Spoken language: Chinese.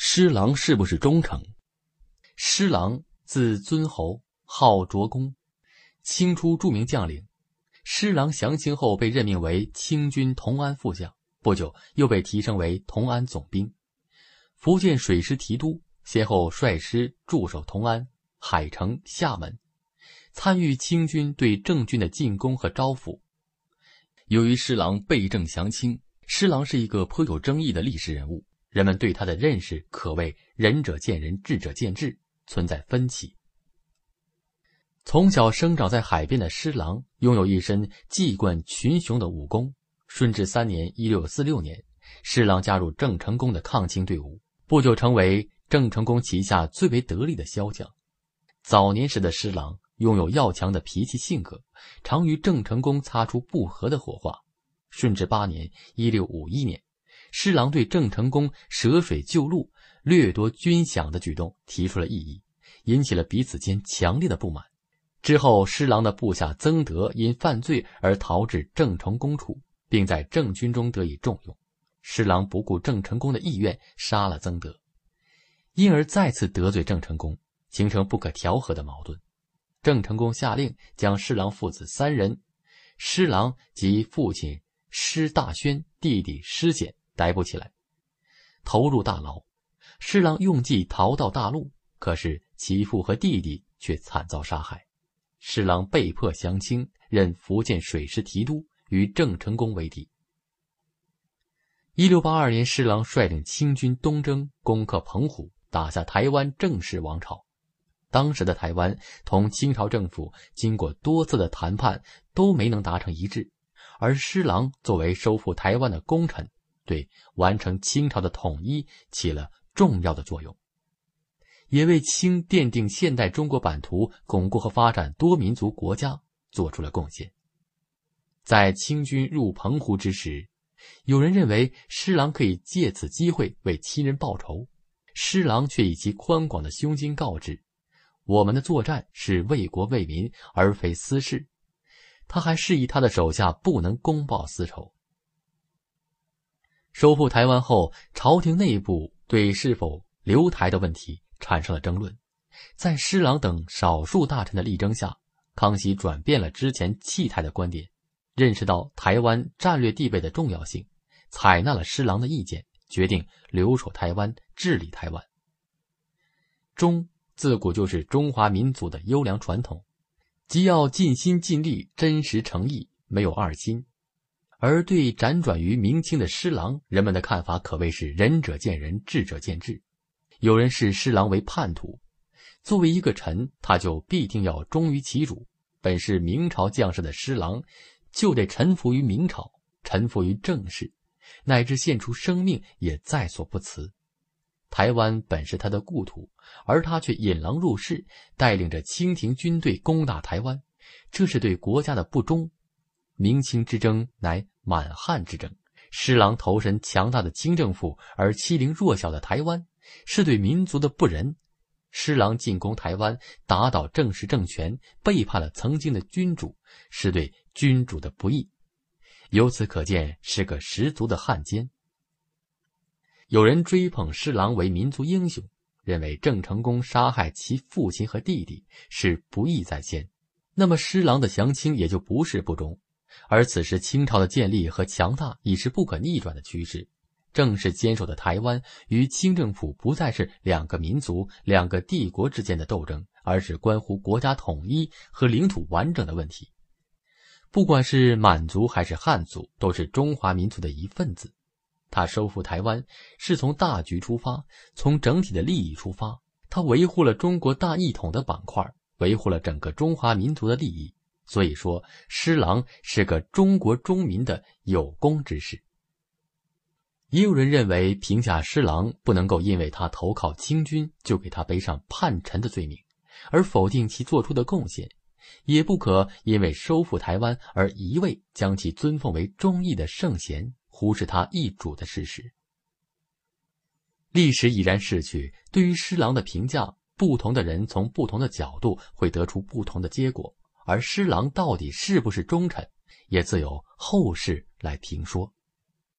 施琅是不是忠诚？施琅字尊侯，号卓公，清初著名将领。施琅降清后被任命为清军同安副将，不久又被提升为同安总兵、福建水师提督，先后率师驻守同安、海城、厦门，参与清军对郑军的进攻和招抚。由于施琅被郑降清，施琅是一个颇有争议的历史人物。人们对他的认识可谓仁者见仁，智者见智，存在分歧。从小生长在海边的施琅，拥有一身技冠群雄的武功。顺治三年（一六四六年），施琅加入郑成功的抗清队伍，不久成为郑成功旗下最为得力的骁将。早年时的施琅拥有要强的脾气性格，常与郑成功擦出不和的火花。顺治八年（一六五一年）。施琅对郑成功舍水救陆、掠夺军饷的举动提出了异议，引起了彼此间强烈的不满。之后，施琅的部下曾德因犯罪而逃至郑成功处，并在郑军中得以重用。施琅不顾郑成功的意愿，杀了曾德，因而再次得罪郑成功，形成不可调和的矛盾。郑成功下令将施琅父子三人，施琅及父亲施大宣、弟弟施显。逮捕起来，投入大牢。施琅用计逃到大陆，可是其父和弟弟却惨遭杀害。施琅被迫降清，任福建水师提督，与郑成功为敌。一六八二年，施琅率领清军东征，攻克澎湖，打下台湾郑氏王朝。当时的台湾同清朝政府经过多次的谈判，都没能达成一致，而施琅作为收复台湾的功臣。对完成清朝的统一起了重要的作用，也为清奠定现代中国版图、巩固和发展多民族国家做出了贡献。在清军入澎湖之时，有人认为施琅可以借此机会为亲人报仇，施琅却以其宽广的胸襟告知：“我们的作战是为国为民，而非私事。”他还示意他的手下不能公报私仇。收复台湾后，朝廷内部对是否留台的问题产生了争论。在施琅等少数大臣的力争下，康熙转变了之前弃台的观点，认识到台湾战略地位的重要性，采纳了施琅的意见，决定留守台湾，治理台湾。忠自古就是中华民族的优良传统，既要尽心尽力，真实诚意，没有二心。而对辗转于明清的施琅，人们的看法可谓是仁者见仁，智者见智。有人视施琅为叛徒，作为一个臣，他就必定要忠于其主。本是明朝将士的施琅，就得臣服于明朝，臣服于正室，乃至献出生命也在所不辞。台湾本是他的故土，而他却引狼入室，带领着清廷军队攻打台湾，这是对国家的不忠。明清之争乃满汉之争，施琅投身强大的清政府而欺凌弱小的台湾，是对民族的不仁。施琅进攻台湾，打倒郑氏政权，背叛了曾经的君主，是对君主的不义。由此可见，是个十足的汉奸。有人追捧施琅为民族英雄，认为郑成功杀害其父亲和弟弟是不义在先，那么施琅的降清也就不是不忠。而此时，清朝的建立和强大已是不可逆转的趋势。正是坚守的台湾与清政府不再是两个民族、两个帝国之间的斗争，而是关乎国家统一和领土完整的问题。不管是满族还是汉族，都是中华民族的一份子。他收复台湾是从大局出发，从整体的利益出发，他维护了中国大一统的板块，维护了整个中华民族的利益。所以说，施琅是个中国中民的有功之士。也有人认为，评价施琅不能够因为他投靠清军就给他背上叛臣的罪名，而否定其做出的贡献；也不可因为收复台湾而一味将其尊奉为忠义的圣贤，忽视他易主的事实。历史已然逝去，对于施琅的评价，不同的人从不同的角度会得出不同的结果。而施琅到底是不是忠臣，也自有后世来评说。